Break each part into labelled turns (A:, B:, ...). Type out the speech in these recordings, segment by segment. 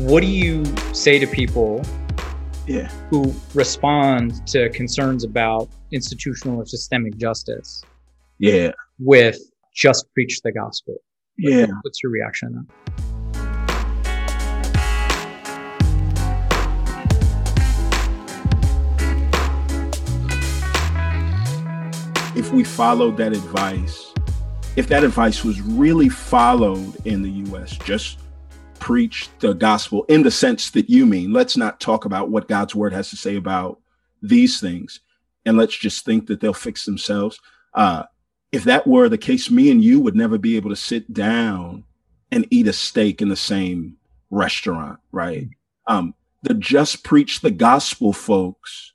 A: what do you say to people
B: yeah.
A: who respond to concerns about institutional or systemic justice
B: Yeah.
A: with just preach the gospel?
B: Yeah.
A: What's your reaction on that?
B: If we followed that advice, if that advice was really followed in the US, just preach the gospel in the sense that you mean, let's not talk about what God's word has to say about these things and let's just think that they'll fix themselves. Uh, if that were the case, me and you would never be able to sit down and eat a steak in the same restaurant, right? Um, the just preach the gospel folks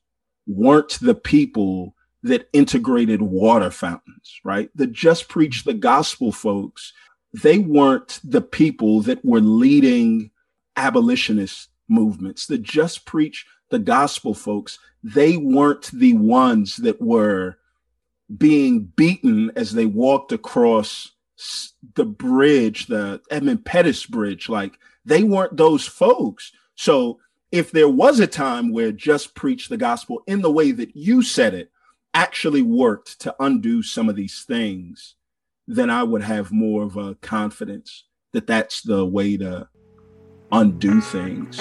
B: weren't the people that integrated water fountains, right? The just preach the gospel folks, they weren't the people that were leading abolitionist movements. The just preach the gospel folks, they weren't the ones that were being beaten as they walked across the bridge, the Edmund Pettus Bridge. Like they weren't those folks. So if there was a time where just preach the gospel in the way that you said it actually worked to undo some of these things, then I would have more of a confidence that that's the way to undo things.